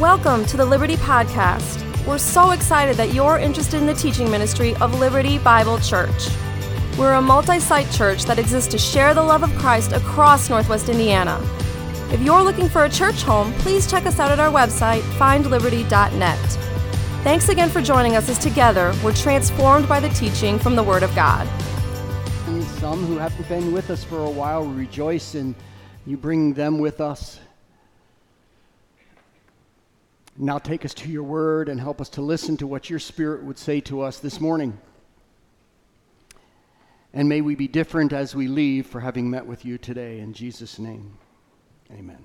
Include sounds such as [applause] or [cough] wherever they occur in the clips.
Welcome to the Liberty Podcast. We're so excited that you're interested in the teaching ministry of Liberty Bible Church. We're a multi site church that exists to share the love of Christ across Northwest Indiana. If you're looking for a church home, please check us out at our website, findliberty.net. Thanks again for joining us as together we're transformed by the teaching from the Word of God. And some who haven't been with us for a while, rejoice in you bringing them with us. Now take us to your word and help us to listen to what your spirit would say to us this morning. And may we be different as we leave for having met with you today. In Jesus' name, amen.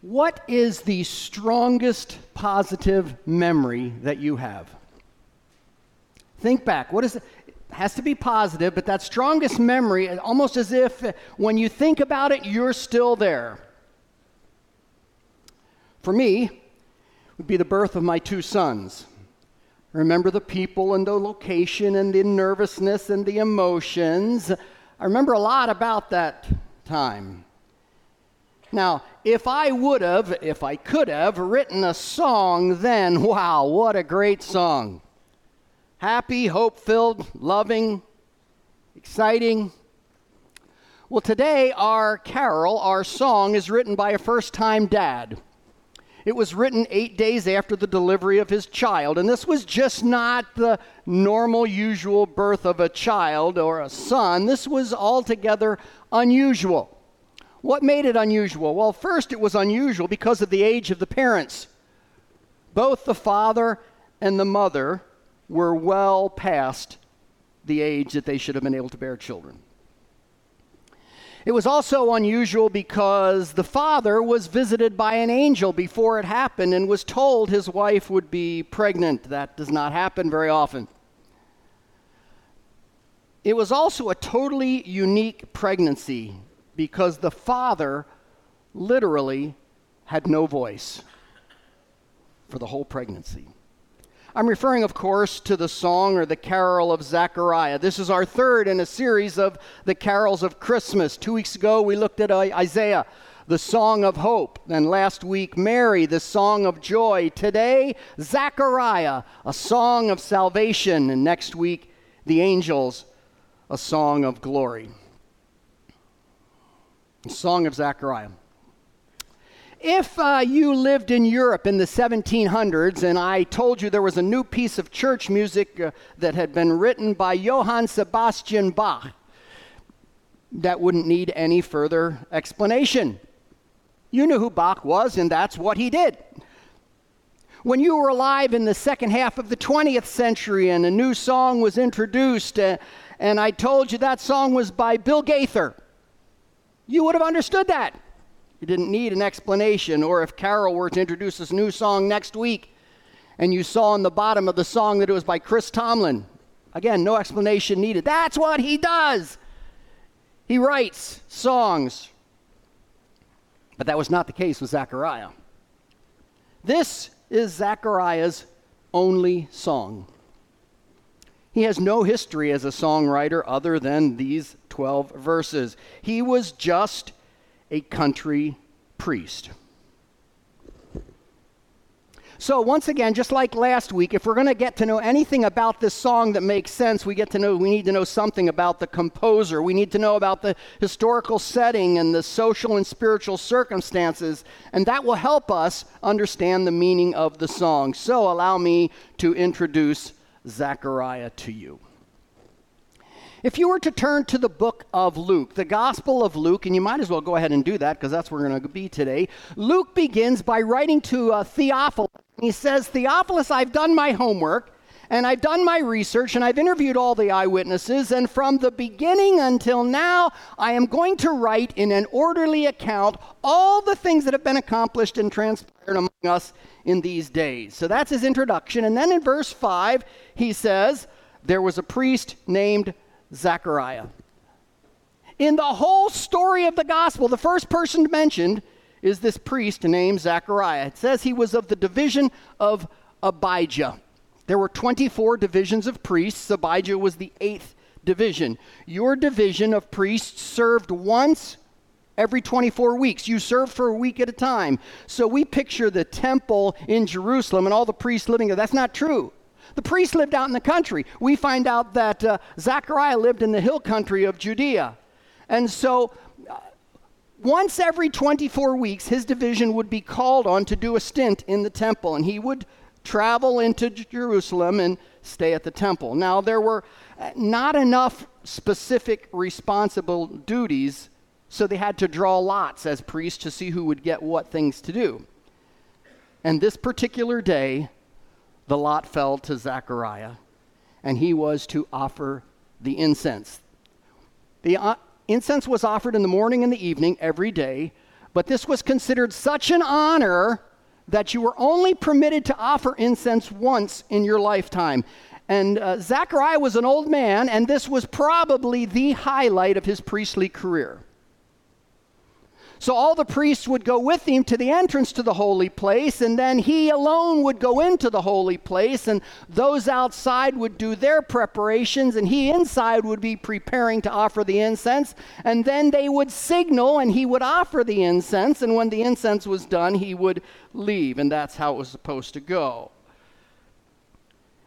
What is the strongest positive memory that you have? Think back. What is it? it? Has to be positive, but that strongest memory, almost as if when you think about it, you're still there. For me, would be the birth of my two sons. I remember the people and the location and the nervousness and the emotions. I remember a lot about that time. Now, if I would have, if I could have, written a song then, [laughs] wow, what a great song. Happy, hope filled, loving, exciting. Well, today, our carol, our song, is written by a first time dad. It was written eight days after the delivery of his child, and this was just not the normal, usual birth of a child or a son. This was altogether unusual. What made it unusual? Well, first, it was unusual because of the age of the parents. Both the father and the mother were well past the age that they should have been able to bear children. It was also unusual because the father was visited by an angel before it happened and was told his wife would be pregnant. That does not happen very often. It was also a totally unique pregnancy because the father literally had no voice for the whole pregnancy. I'm referring, of course, to the song or the carol of Zechariah. This is our third in a series of the carols of Christmas. Two weeks ago, we looked at uh, Isaiah, the song of hope. Then last week, Mary, the song of joy. Today, Zechariah, a song of salvation. And next week, the angels, a song of glory. The song of Zechariah. If uh, you lived in Europe in the 1700s and I told you there was a new piece of church music uh, that had been written by Johann Sebastian Bach, that wouldn't need any further explanation. You knew who Bach was, and that's what he did. When you were alive in the second half of the 20th century and a new song was introduced, uh, and I told you that song was by Bill Gaither, you would have understood that. You didn't need an explanation. Or if Carol were to introduce this new song next week and you saw on the bottom of the song that it was by Chris Tomlin, again, no explanation needed. That's what he does. He writes songs. But that was not the case with Zechariah. This is Zechariah's only song. He has no history as a songwriter other than these 12 verses. He was just a country priest. So, once again, just like last week, if we're going to get to know anything about this song that makes sense, we get to know we need to know something about the composer. We need to know about the historical setting and the social and spiritual circumstances, and that will help us understand the meaning of the song. So, allow me to introduce Zechariah to you. If you were to turn to the book of Luke, the Gospel of Luke, and you might as well go ahead and do that because that's where we're going to be today, Luke begins by writing to uh, Theophilus. He says, Theophilus, I've done my homework and I've done my research and I've interviewed all the eyewitnesses, and from the beginning until now, I am going to write in an orderly account all the things that have been accomplished and transpired among us in these days. So that's his introduction. And then in verse 5, he says, There was a priest named Zechariah. In the whole story of the gospel, the first person mentioned is this priest named Zechariah. It says he was of the division of Abijah. There were 24 divisions of priests. Abijah was the eighth division. Your division of priests served once every 24 weeks. You serve for a week at a time. So we picture the temple in Jerusalem and all the priests living there. That's not true. The priests lived out in the country. We find out that uh, Zechariah lived in the hill country of Judea. And so uh, once every 24 weeks, his division would be called on to do a stint in the temple, and he would travel into Jerusalem and stay at the temple. Now, there were uh, not enough specific responsible duties so they had to draw lots as priests to see who would get what things to do. And this particular day, the lot fell to Zechariah, and he was to offer the incense. The uh, incense was offered in the morning and the evening every day, but this was considered such an honor that you were only permitted to offer incense once in your lifetime. And uh, Zechariah was an old man, and this was probably the highlight of his priestly career. So all the priests would go with him to the entrance to the holy place, and then he alone would go into the holy place, and those outside would do their preparations, and he inside would be preparing to offer the incense. And then they would signal, and he would offer the incense, and when the incense was done, he would leave, and that's how it was supposed to go.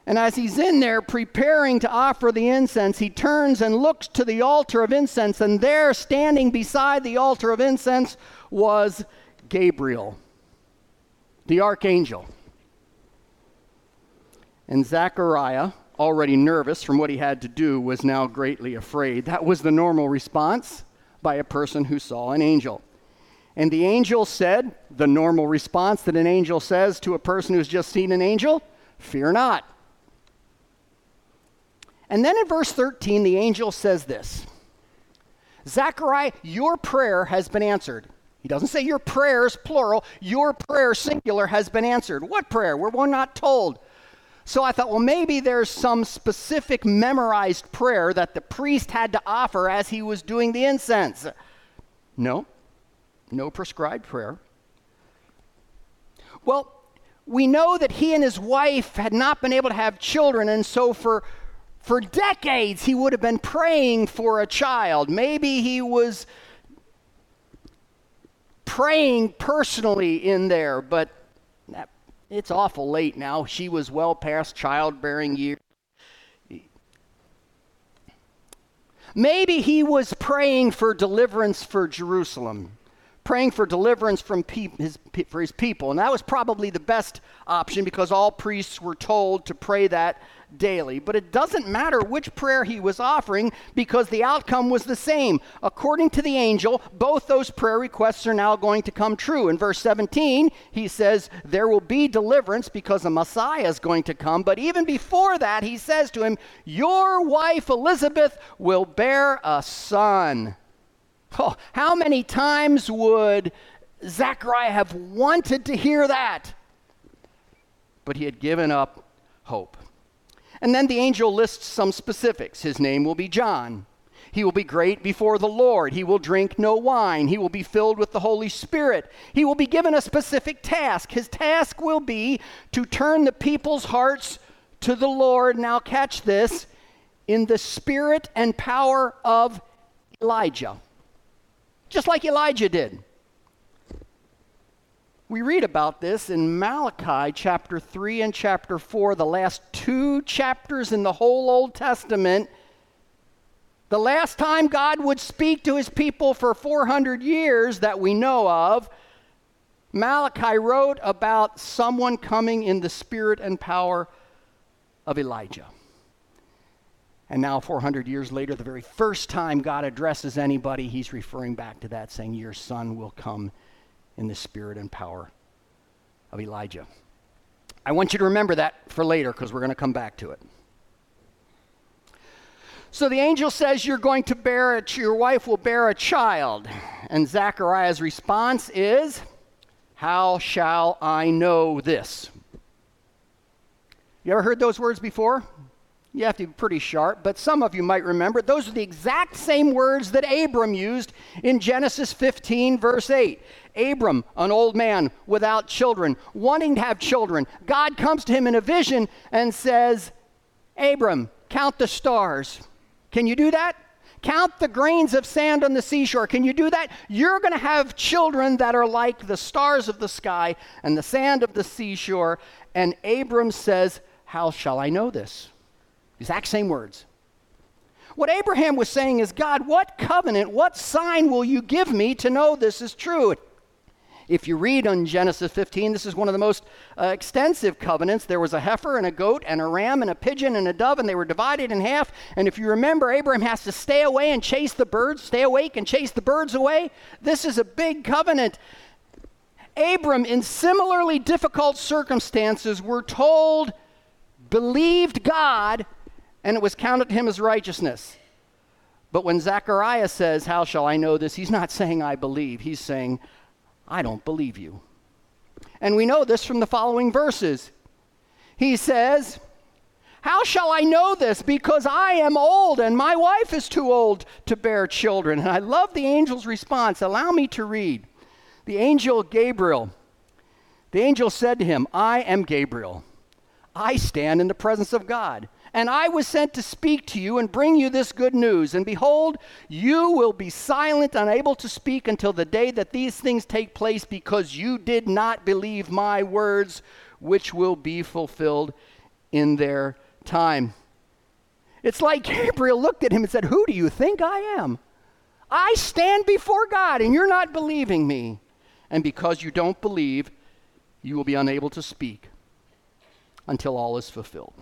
And as he's in there preparing to offer the incense, he turns and looks to the altar of incense, and there, standing beside the altar of incense, was Gabriel, the archangel. And Zechariah, already nervous from what he had to do, was now greatly afraid. That was the normal response by a person who saw an angel. And the angel said, the normal response that an angel says to a person who's just seen an angel, fear not. And then in verse 13, the angel says this Zechariah, your prayer has been answered. He doesn't say your prayers, plural, your prayer, singular, has been answered. What prayer? We're, we're not told. So I thought, well, maybe there's some specific memorized prayer that the priest had to offer as he was doing the incense. No, no prescribed prayer. Well, we know that he and his wife had not been able to have children, and so for for decades, he would have been praying for a child. Maybe he was praying personally in there, but it's awful late now. She was well past childbearing years. Maybe he was praying for deliverance for Jerusalem, praying for deliverance from pe- his, for his people. And that was probably the best option because all priests were told to pray that daily. But it doesn't matter which prayer he was offering because the outcome was the same. According to the angel, both those prayer requests are now going to come true. In verse 17, he says, There will be deliverance because a Messiah is going to come. But even before that, he says to him, Your wife Elizabeth will bear a son. Oh, how many times would Zechariah have wanted to hear that? But he had given up hope. And then the angel lists some specifics. His name will be John. He will be great before the Lord. He will drink no wine. He will be filled with the Holy Spirit. He will be given a specific task. His task will be to turn the people's hearts to the Lord. Now, catch this in the spirit and power of Elijah, just like Elijah did. We read about this in Malachi chapter 3 and chapter 4, the last two chapters in the whole Old Testament. The last time God would speak to his people for 400 years that we know of, Malachi wrote about someone coming in the spirit and power of Elijah. And now, 400 years later, the very first time God addresses anybody, he's referring back to that, saying, Your son will come in the spirit and power of Elijah. I want you to remember that for later because we're going to come back to it. So the angel says, You're going to bear a, your wife will bear a child. And Zechariah's response is, How shall I know this? You ever heard those words before? You have to be pretty sharp, but some of you might remember. Those are the exact same words that Abram used in Genesis 15, verse 8. Abram, an old man without children, wanting to have children, God comes to him in a vision and says, Abram, count the stars. Can you do that? Count the grains of sand on the seashore. Can you do that? You're going to have children that are like the stars of the sky and the sand of the seashore. And Abram says, How shall I know this? Exact same words. What Abraham was saying is, God, what covenant, what sign will you give me to know this is true? If you read on Genesis 15, this is one of the most uh, extensive covenants. There was a heifer and a goat and a ram and a pigeon and a dove, and they were divided in half. And if you remember, Abraham has to stay away and chase the birds, stay awake and chase the birds away. This is a big covenant. Abram, in similarly difficult circumstances, we're told, believed God, and it was counted to him as righteousness. But when Zechariah says, How shall I know this? He's not saying, I believe. He's saying, I don't believe you. And we know this from the following verses. He says, How shall I know this? Because I am old and my wife is too old to bear children. And I love the angel's response. Allow me to read. The angel Gabriel, the angel said to him, I am Gabriel. I stand in the presence of God and I was sent to speak to you and bring you this good news. And behold, you will be silent, unable to speak until the day that these things take place, because you did not believe my words, which will be fulfilled in their time. It's like Gabriel looked at him and said, Who do you think I am? I stand before God, and you're not believing me. And because you don't believe, you will be unable to speak until all is fulfilled.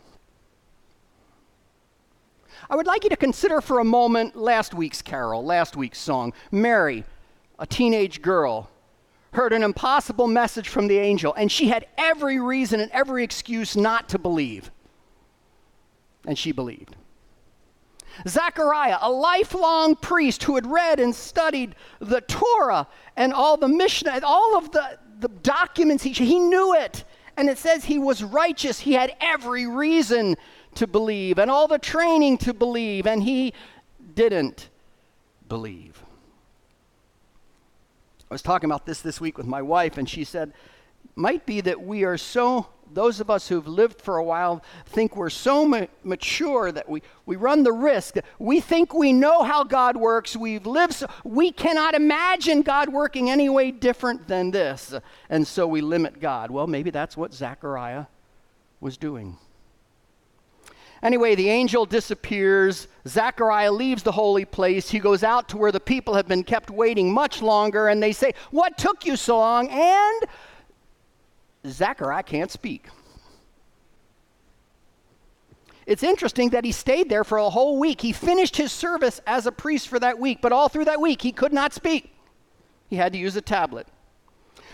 I would like you to consider for a moment last week's carol, last week's song. Mary, a teenage girl, heard an impossible message from the angel, and she had every reason and every excuse not to believe. And she believed. Zechariah, a lifelong priest who had read and studied the Torah and all the Mishnah, all of the, the documents, he, he knew it. And it says he was righteous. He had every reason to believe and all the training to believe, and he didn't believe. I was talking about this this week with my wife, and she said, might be that we are so, those of us who've lived for a while think we're so ma- mature that we, we run the risk. We think we know how God works. We've lived, so, we cannot imagine God working any way different than this. And so we limit God. Well, maybe that's what Zechariah was doing. Anyway, the angel disappears. Zechariah leaves the holy place. He goes out to where the people have been kept waiting much longer, and they say, What took you so long? And Zechariah can't speak. It's interesting that he stayed there for a whole week. He finished his service as a priest for that week, but all through that week, he could not speak. He had to use a tablet.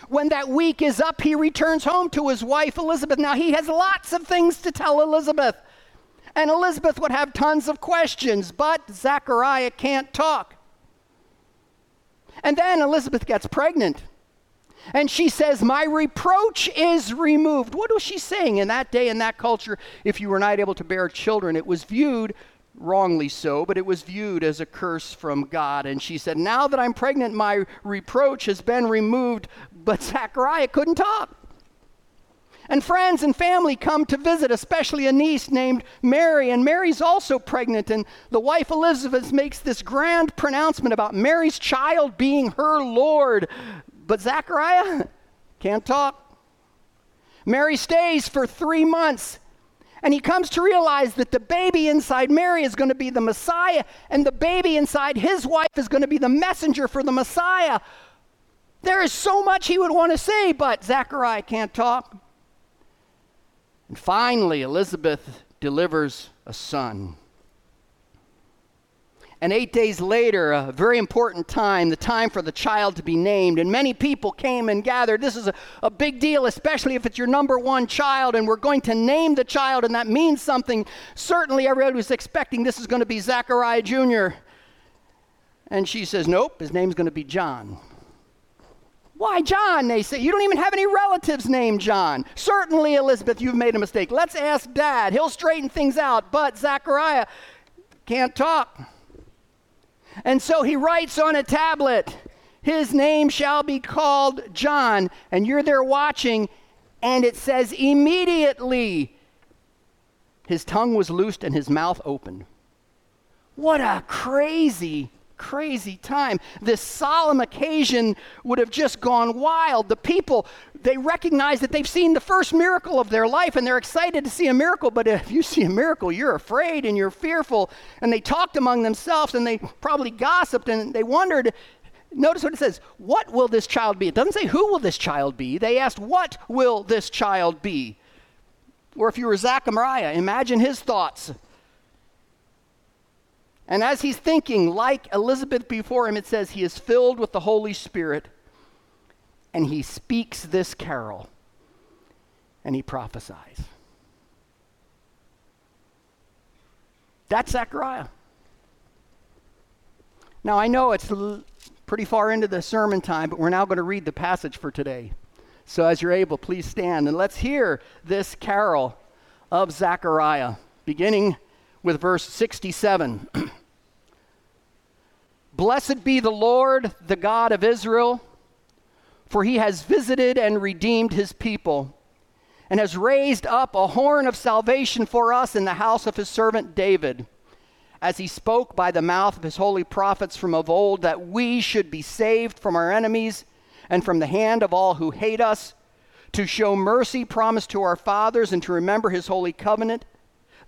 When that week is up, he returns home to his wife, Elizabeth. Now, he has lots of things to tell Elizabeth. And Elizabeth would have tons of questions, but Zachariah can't talk. And then Elizabeth gets pregnant. And she says, My reproach is removed. What was she saying in that day, in that culture? If you were not able to bear children, it was viewed, wrongly so, but it was viewed as a curse from God. And she said, Now that I'm pregnant, my reproach has been removed. But Zachariah couldn't talk. And friends and family come to visit, especially a niece named Mary. And Mary's also pregnant. And the wife Elizabeth makes this grand pronouncement about Mary's child being her Lord. But Zachariah can't talk. Mary stays for three months. And he comes to realize that the baby inside Mary is going to be the Messiah, and the baby inside his wife is going to be the messenger for the Messiah. There is so much he would want to say, but Zachariah can't talk. And finally, Elizabeth delivers a son. And eight days later, a very important time, the time for the child to be named. And many people came and gathered. This is a, a, big deal, especially if it's your number one child, and we're going to name the child, and that means something. Certainly, everybody was expecting this is going to be Zachariah Jr. And she says, Nope, his name's going to be John. Why, John? They say, You don't even have any relatives named John. Certainly, Elizabeth, you've made a mistake. Let's ask dad. He'll straighten things out. But Zachariah can't talk. And so he writes on a tablet, His name shall be called John. And you're there watching, and it says, Immediately his tongue was loosed and his mouth opened. What a crazy, crazy time. This solemn occasion would have just gone wild. The people, they recognize that they've seen the first miracle of their life and they're excited to see a miracle. But if you see a miracle, you're afraid and you're fearful. And they talked among themselves and they probably gossiped and they wondered. Notice what it says What will this child be? It doesn't say who will this child be. They asked, What will this child be? Or if you were Zachariah, imagine his thoughts. And as he's thinking, like Elizabeth before him, it says he is filled with the Holy Spirit and he speaks this carol and he prophesies. That's Zechariah. Now, I know it's pretty far into the sermon time, but we're now going to read the passage for today. So, as you're able, please stand and let's hear this carol of Zechariah, beginning with verse 67. [clears throat] Blessed be the Lord, the God of Israel for he has visited and redeemed his people, and has raised up a horn of salvation for us in the house of his servant David, as he spoke by the mouth of his holy prophets from of old, that we should be saved from our enemies and from the hand of all who hate us, to show mercy promised to our fathers, and to remember his holy covenant,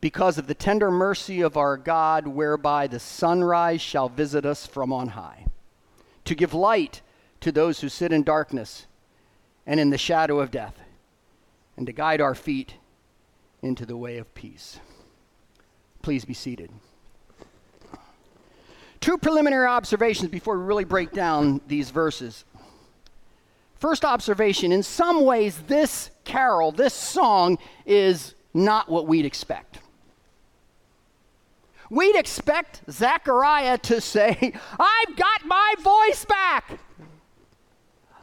because of the tender mercy of our God, whereby the sunrise shall visit us from on high, to give light to those who sit in darkness and in the shadow of death and to guide our feet into the way of peace. Please be seated. Two preliminary observations before we really break down these verses. First observation in some ways, this carol, this song, is not what we'd expect. We'd expect Zechariah to say, I've got my voice back.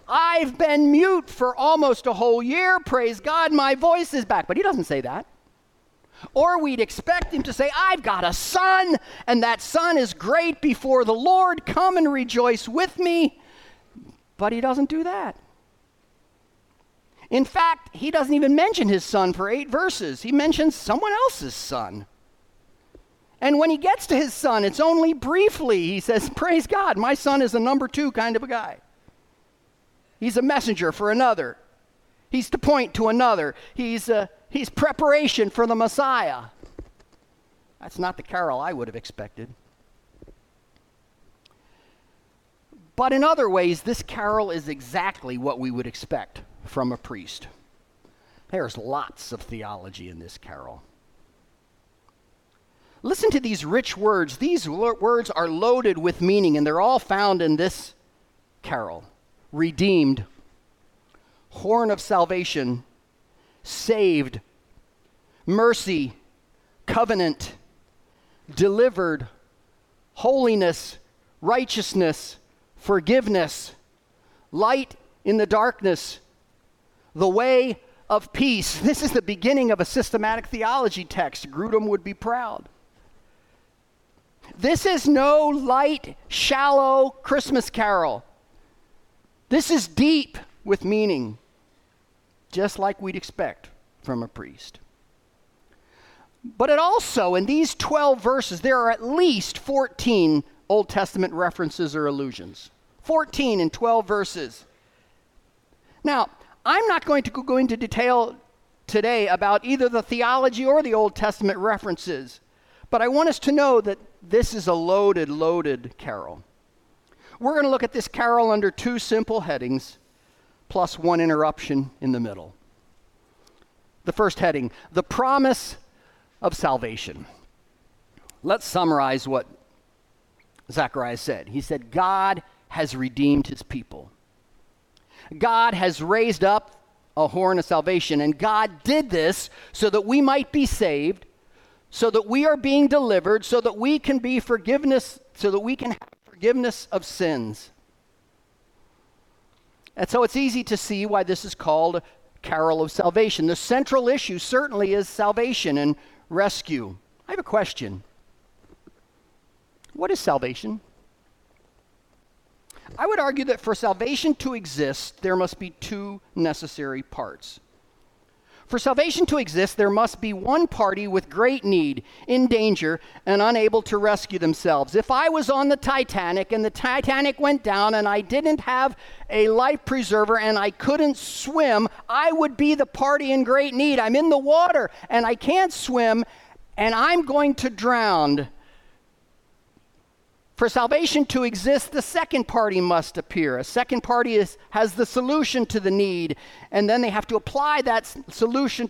I've been mute for almost a whole year. Praise God, my voice is back. But he doesn't say that. Or we'd expect him to say, I've got a son, and that son is great before the Lord. Come and rejoice with me. But he doesn't do that. In fact, he doesn't even mention his son for eight verses. He mentions someone else's son. And when he gets to his son, it's only briefly. He says, Praise God, my son is a number two kind of a guy. He's a messenger for another. He's to point to another. He's, uh, he's preparation for the Messiah. That's not the carol I would have expected. But in other ways, this carol is exactly what we would expect from a priest. There's lots of theology in this carol. Listen to these rich words. These words are loaded with meaning, and they're all found in this carol redeemed, horn of salvation, saved, mercy, covenant, delivered, holiness, righteousness, forgiveness, light in the darkness, the way of peace. This is the beginning of a systematic theology text. Grudem would be proud. This is no light, shallow Christmas carol. This is deep with meaning, just like we'd expect from a priest. But it also, in these 12 verses, there are at least 14 Old Testament references or allusions. 14 in 12 verses. Now, I'm not going to go into detail today about either the theology or the Old Testament references, but I want us to know that this is a loaded, loaded carol. We're going to look at this carol under two simple headings, plus one interruption in the middle. The first heading the promise of salvation. Let's summarize what Zechariah said. He said, God has redeemed his people. God has raised up a horn of salvation, and God did this so that we might be saved, so that we are being delivered, so that we can be forgiveness, so that we can have forgiveness of sins. And so it's easy to see why this is called Carol of Salvation. The central issue certainly is salvation and rescue. I have a question. What is salvation? I would argue that for salvation to exist, there must be two necessary parts. For salvation to exist, there must be one party with great need, in danger, and unable to rescue themselves. If I was on the Titanic and the Titanic went down and I didn't have a life preserver and I couldn't swim, I would be the party in great need. I'm in the water and I can't swim and I'm going to drown. For salvation to exist, the second party must appear. A second party is, has the solution to the need, and then they have to apply that solution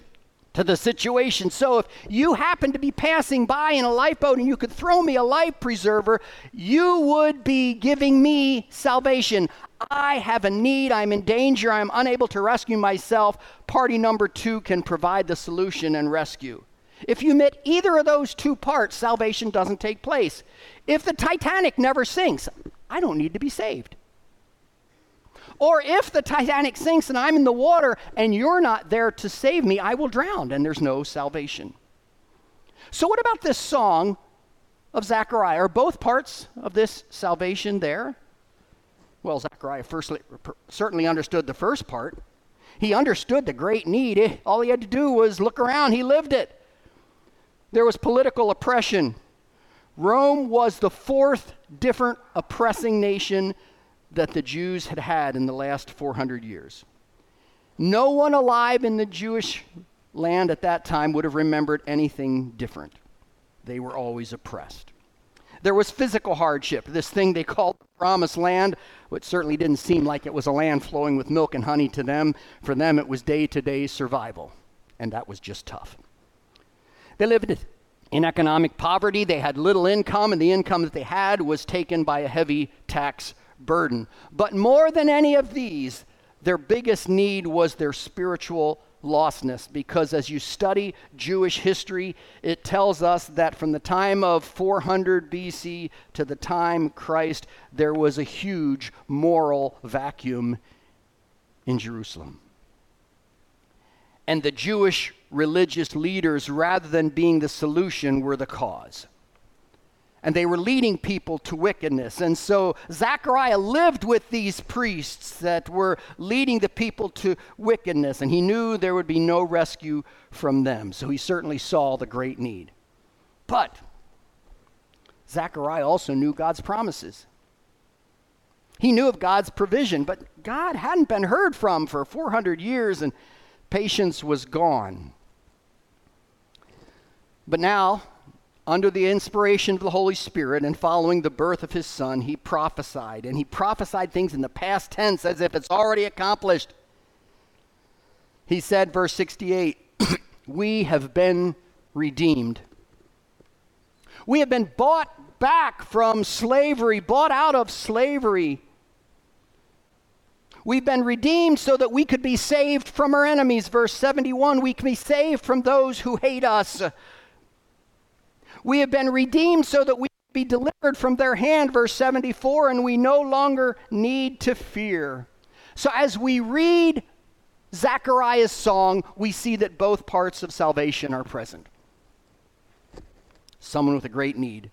to the situation. So if you happen to be passing by in a lifeboat and you could throw me a life preserver, you would be giving me salvation. I have a need, I'm in danger, I'm unable to rescue myself. Party number two can provide the solution and rescue. If you omit either of those two parts, salvation doesn't take place. If the Titanic never sinks, I don't need to be saved. Or if the Titanic sinks and I'm in the water and you're not there to save me, I will drown and there's no salvation. So, what about this song of Zechariah? Are both parts of this salvation there? Well, Zechariah firstly, certainly understood the first part. He understood the great need. All he had to do was look around, he lived it. There was political oppression. Rome was the fourth different oppressing nation that the Jews had had in the last 400 years. No one alive in the Jewish land at that time would have remembered anything different. They were always oppressed. There was physical hardship, this thing they called the promised land, which certainly didn't seem like it was a land flowing with milk and honey to them. For them, it was day to day survival, and that was just tough. They lived in economic poverty. They had little income, and the income that they had was taken by a heavy tax burden. But more than any of these, their biggest need was their spiritual lostness because as you study Jewish history, it tells us that from the time of 400 BC to the time Christ, there was a huge moral vacuum in Jerusalem. And the Jewish religious leaders, rather than being the solution, were the cause. And they were leading people to wickedness. And so Zechariah lived with these priests that were leading the people to wickedness, and he knew there would be no rescue from them. So he certainly saw the great need. But Zechariah also knew God's promises. He knew of God's provision, but God hadn't been heard from for 400 years, and patience was gone. But now, under the inspiration of the Holy Spirit and following the birth of his son, he prophesied. And he prophesied things in the past tense as if it's already accomplished. He said, verse 68, [clears throat] We have been redeemed. We have been bought back from slavery, bought out of slavery. We've been redeemed so that we could be saved from our enemies. Verse 71 we can be saved from those who hate us. We have been redeemed so that we be delivered from their hand, verse 74, and we no longer need to fear. So as we read Zechariah's song, we see that both parts of salvation are present someone with a great need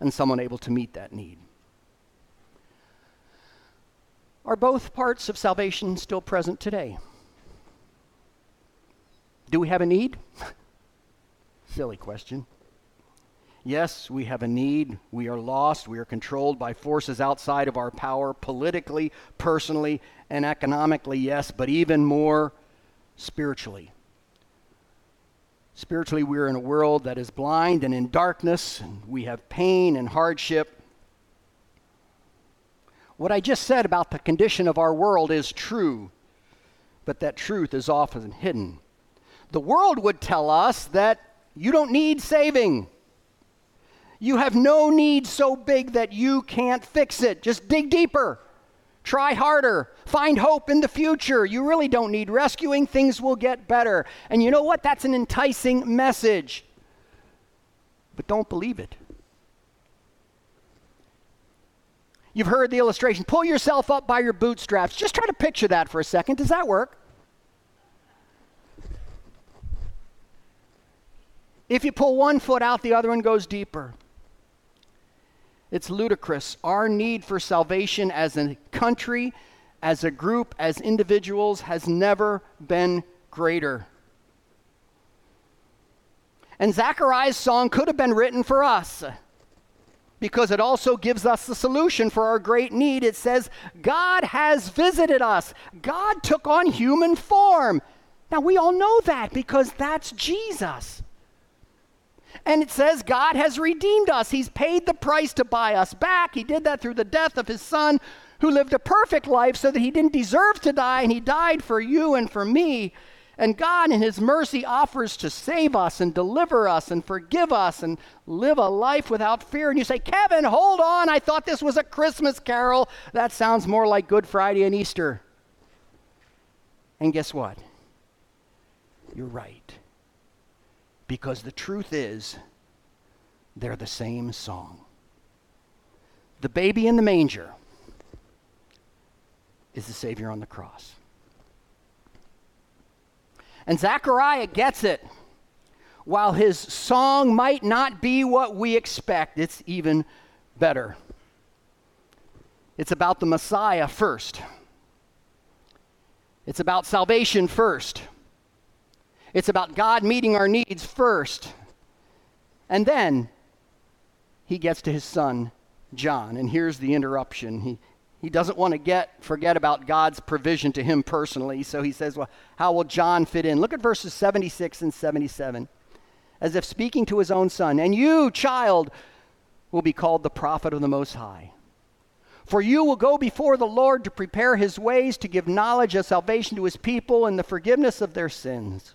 and someone able to meet that need. Are both parts of salvation still present today? Do we have a need? [laughs] Silly question. Yes, we have a need. We are lost. We are controlled by forces outside of our power, politically, personally, and economically, yes, but even more spiritually. Spiritually, we're in a world that is blind and in darkness, and we have pain and hardship. What I just said about the condition of our world is true, but that truth is often hidden. The world would tell us that you don't need saving. You have no need so big that you can't fix it. Just dig deeper. Try harder. Find hope in the future. You really don't need rescuing. Things will get better. And you know what? That's an enticing message. But don't believe it. You've heard the illustration. Pull yourself up by your bootstraps. Just try to picture that for a second. Does that work? If you pull one foot out, the other one goes deeper. It's ludicrous. Our need for salvation as a country, as a group, as individuals has never been greater. And Zechariah's song could have been written for us because it also gives us the solution for our great need. It says, God has visited us, God took on human form. Now, we all know that because that's Jesus. And it says, God has redeemed us. He's paid the price to buy us back. He did that through the death of his son, who lived a perfect life so that he didn't deserve to die, and he died for you and for me. And God, in His mercy, offers to save us and deliver us and forgive us and live a life without fear. And you say, Kevin, hold on. I thought this was a Christmas carol. That sounds more like Good Friday and Easter. And guess what? You're right. Because the truth is, they're the same song. The baby in the manger is the Savior on the cross. And Zechariah gets it. While his song might not be what we expect, it's even better. It's about the Messiah first. It's about salvation first. It's about God meeting our needs first. And then he gets to his son, John. And here's the interruption. He, he doesn't want to get forget about God's provision to him personally, so he says, "Well, how will John fit in?" Look at verses 76 and 77. As if speaking to his own son, "And you, child, will be called the prophet of the Most High. For you will go before the Lord to prepare his ways, to give knowledge of salvation to his people and the forgiveness of their sins."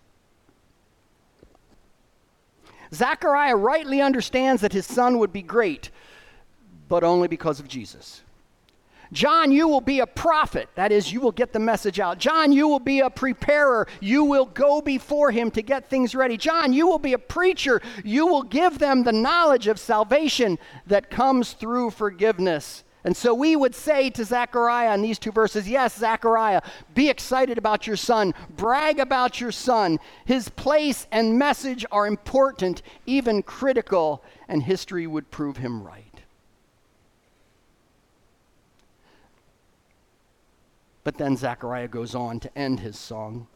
Zechariah rightly understands that his son would be great, but only because of Jesus. John, you will be a prophet. That is, you will get the message out. John, you will be a preparer. You will go before him to get things ready. John, you will be a preacher. You will give them the knowledge of salvation that comes through forgiveness. And so we would say to Zechariah in these two verses, Yes, Zechariah, be excited about your son, brag about your son. His place and message are important, even critical, and history would prove him right. But then Zechariah goes on to end his song.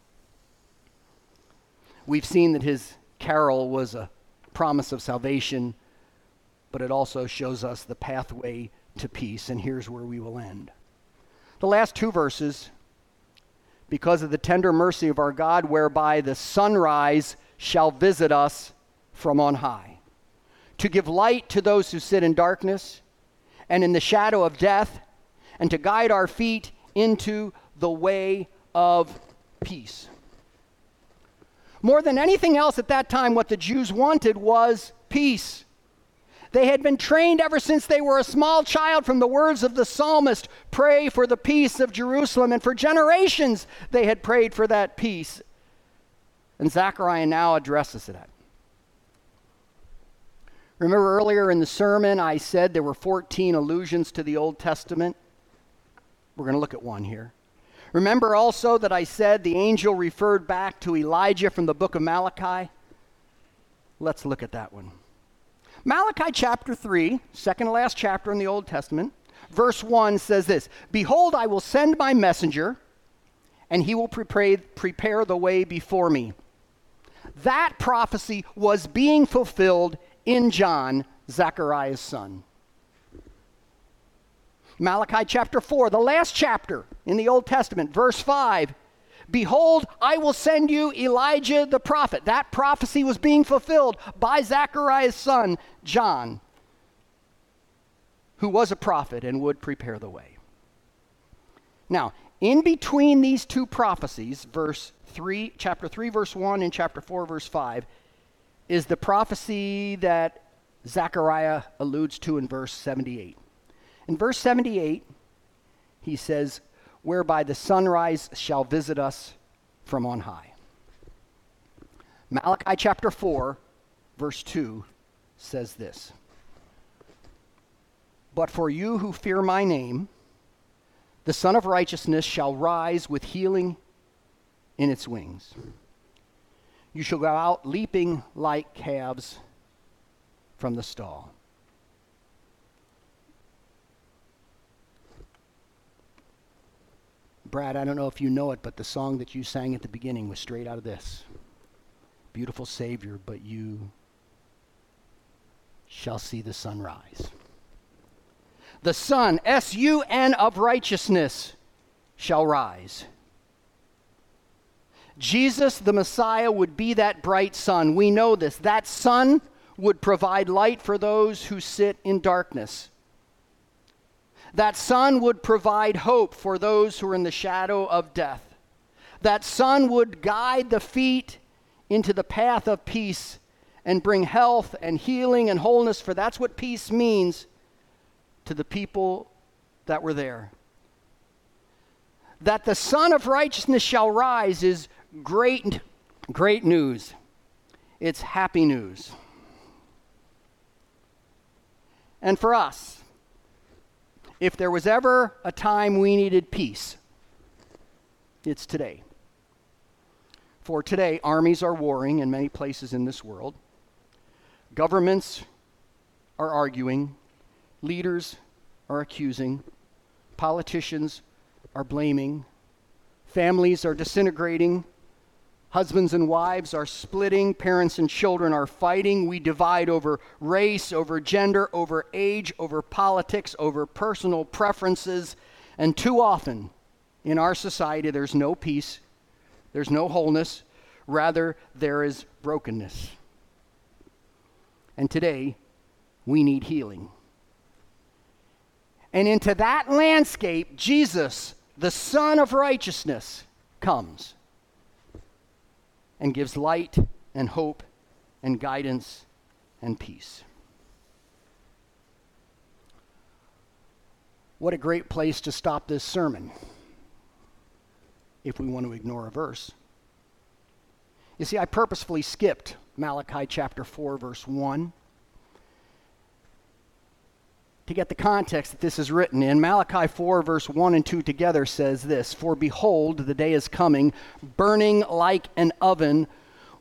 We've seen that his carol was a promise of salvation, but it also shows us the pathway to peace, and here's where we will end. The last two verses, because of the tender mercy of our God, whereby the sunrise shall visit us from on high, to give light to those who sit in darkness and in the shadow of death, and to guide our feet into the way of peace. More than anything else at that time, what the Jews wanted was peace. They had been trained ever since they were a small child from the words of the psalmist pray for the peace of Jerusalem. And for generations, they had prayed for that peace. And Zechariah now addresses that. Remember earlier in the sermon, I said there were 14 allusions to the Old Testament. We're going to look at one here. Remember also that I said the angel referred back to Elijah from the book of Malachi? Let's look at that one. Malachi chapter 3, second to last chapter in the Old Testament, verse 1 says this Behold, I will send my messenger, and he will prepare, the way before me. That prophecy was being fulfilled in John, Zechariah's son. Malachi chapter 4, the last chapter in the Old Testament, verse 5. Behold, I will send you Elijah the prophet. That prophecy was being fulfilled by Zechariah's son, John, who was a prophet and would prepare the way. Now, in between these two prophecies, verse 3, chapter 3, verse 1, and chapter 4, verse 5, is the prophecy that Zechariah alludes to in verse 78. In verse 78, he says, Whereby the sunrise shall visit us from on high. Malachi chapter 4, verse 2 says this But for you who fear my name, the Sun of Righteousness shall rise with healing in its wings. You shall go out leaping like calves from the stall. Brad, I don't know if you know it, but the song that you sang at the beginning was straight out of this. Beautiful Savior, but you shall see the sunrise. The sun, S U N of righteousness, shall rise. Jesus, the Messiah, would be that bright sun. We know this. That sun would provide light for those who sit in darkness. That sun would provide hope for those who are in the shadow of death. That sun would guide the feet into the path of peace and bring health and healing and wholeness, for that's what peace means to the people that were there. That the Sun of Righteousness shall rise is great, great news. It's happy news. And for us, if there was ever a time we needed peace, it's today. For today, armies are warring in many places in this world. Governments are arguing. Leaders are accusing. Politicians are blaming. Families are disintegrating. Husbands and wives are splitting, parents and children are fighting. We divide over race, over gender, over age, over politics, over personal preferences. And too often in our society, there's no peace, there's no wholeness, rather, there is brokenness. And today, we need healing. And into that landscape, Jesus, the Son of Righteousness, comes and gives light and hope and guidance and peace. What a great place to stop this sermon if we want to ignore a verse. You see, I purposefully skipped Malachi chapter 4, verse 1 to get the context that this is written in. Malachi 4, verse 1 and 2 together says this For behold, the day is coming, burning like an oven,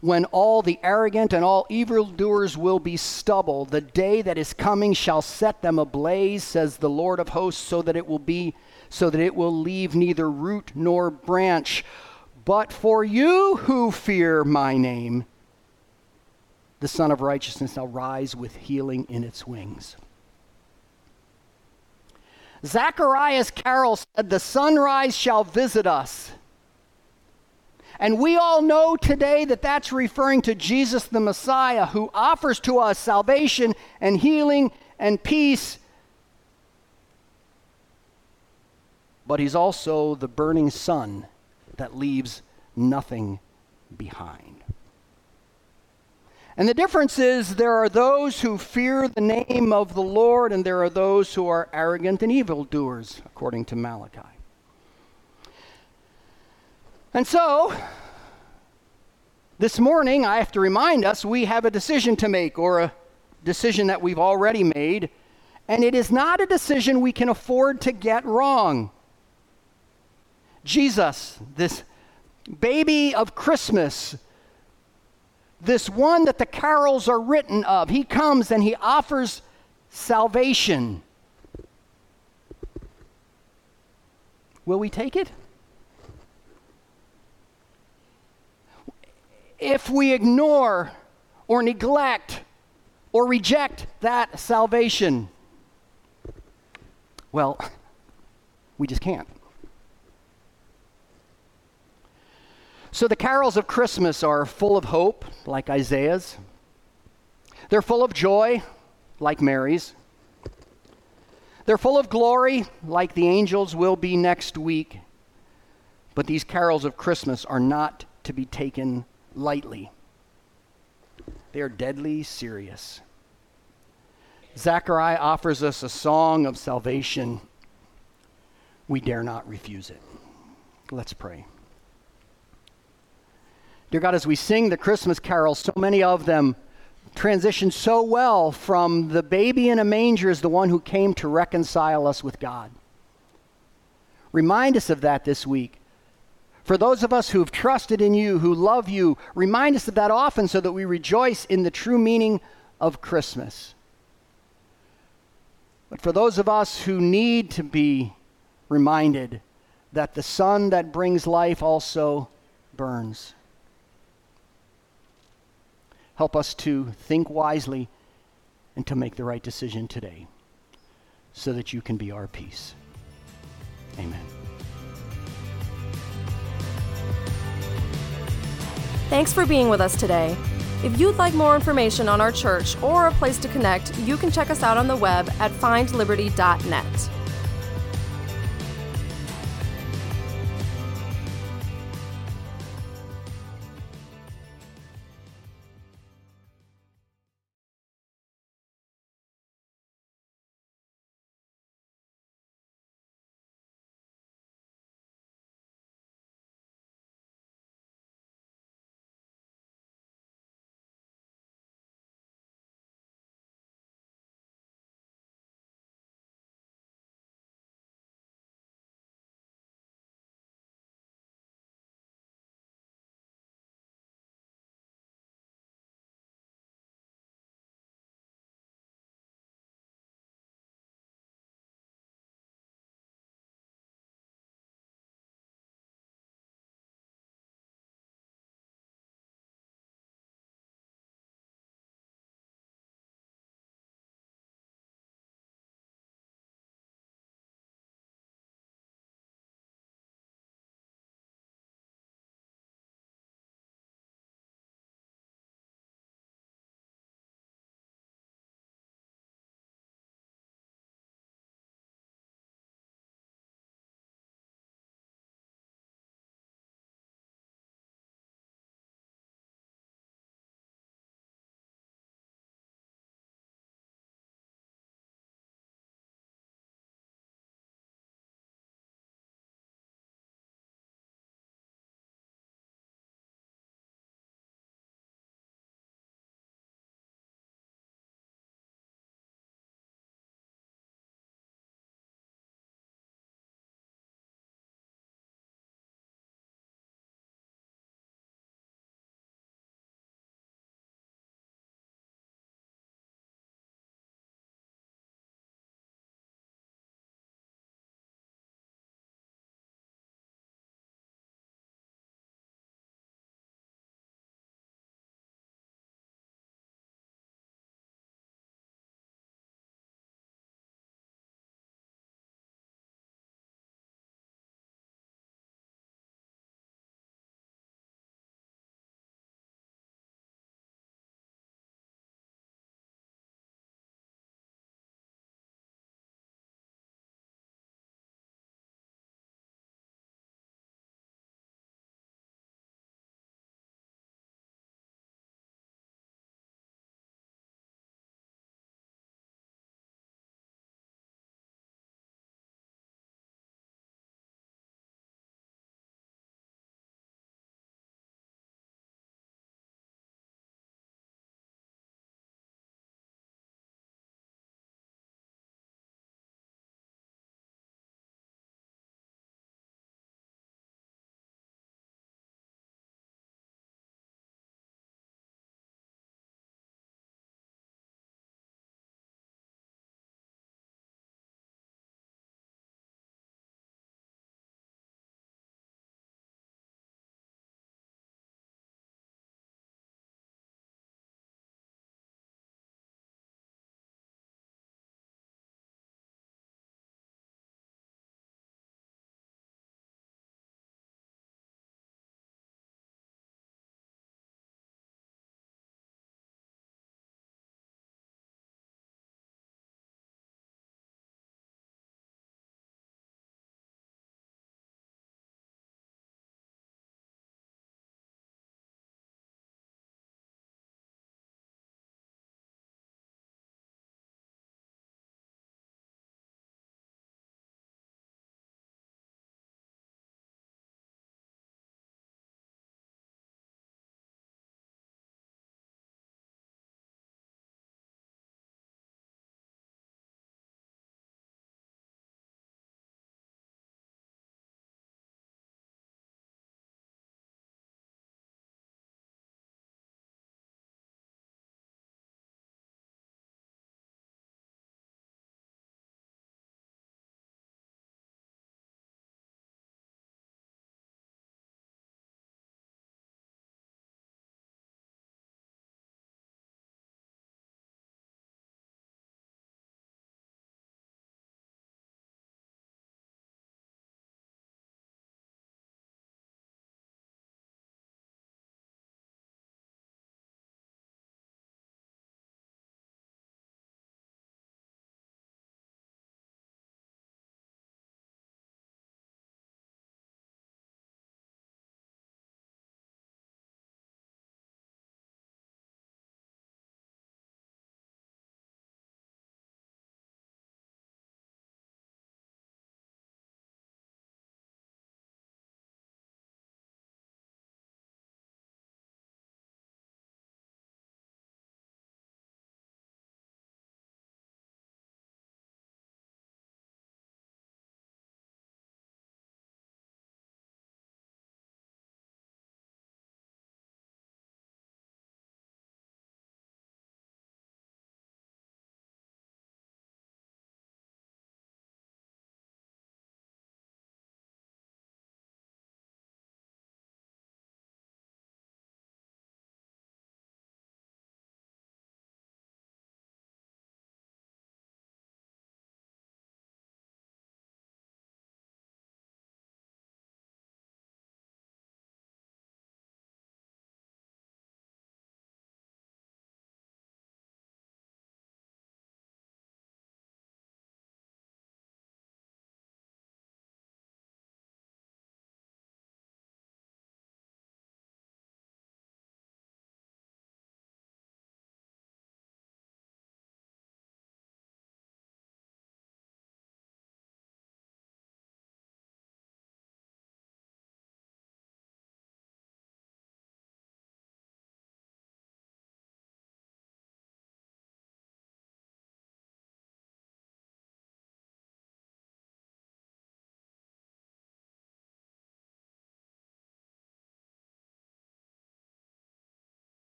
when all the arrogant and all evildoers will be stubble. The day that is coming shall set them ablaze, says the Lord of hosts, so that it will be, so that it will leave neither root nor branch. But for you who fear my name, the Sun of Righteousness shall rise with healing in its wings. Zechariah's carol said, The sunrise shall visit us. And we all know today that that's referring to Jesus the Messiah, who offers to us salvation and healing and peace. But he's also the burning sun that leaves nothing behind. And the difference is there are those who fear the name of the Lord, and there are those who are arrogant and evildoers, according to Malachi. And so, this morning, I have to remind us we have a decision to make, or a decision that we've already made, and it is not a decision we can afford to get wrong. Jesus, this baby of Christmas, this one that the carols are written of. He comes and he offers salvation. Will we take it? If we ignore or neglect or reject that salvation, well, we just can't. So the carols of Christmas are full of hope, like Isaiah's. They're full of joy, like Mary's. They're full of glory, like the angels will be next week. But these carols of Christmas are not to be taken lightly, they are deadly serious. Zechariah offers us a song of salvation. We dare not refuse it. Let's pray. Dear God, as we sing the Christmas carols, so many of them transition so well from the baby in a manger as the one who came to reconcile us with God. Remind us of that this week. For those of us who have trusted in you, who love you, remind us of that often so that we rejoice in the true meaning of Christmas. But for those of us who need to be reminded that the sun that brings life also burns, help us to think wisely and to make the right decision today so that you can be our peace. Amen. Thanks for being with us today. If you'd like more information on our church or a place to connect, you can check us out on the web at findliberty.net.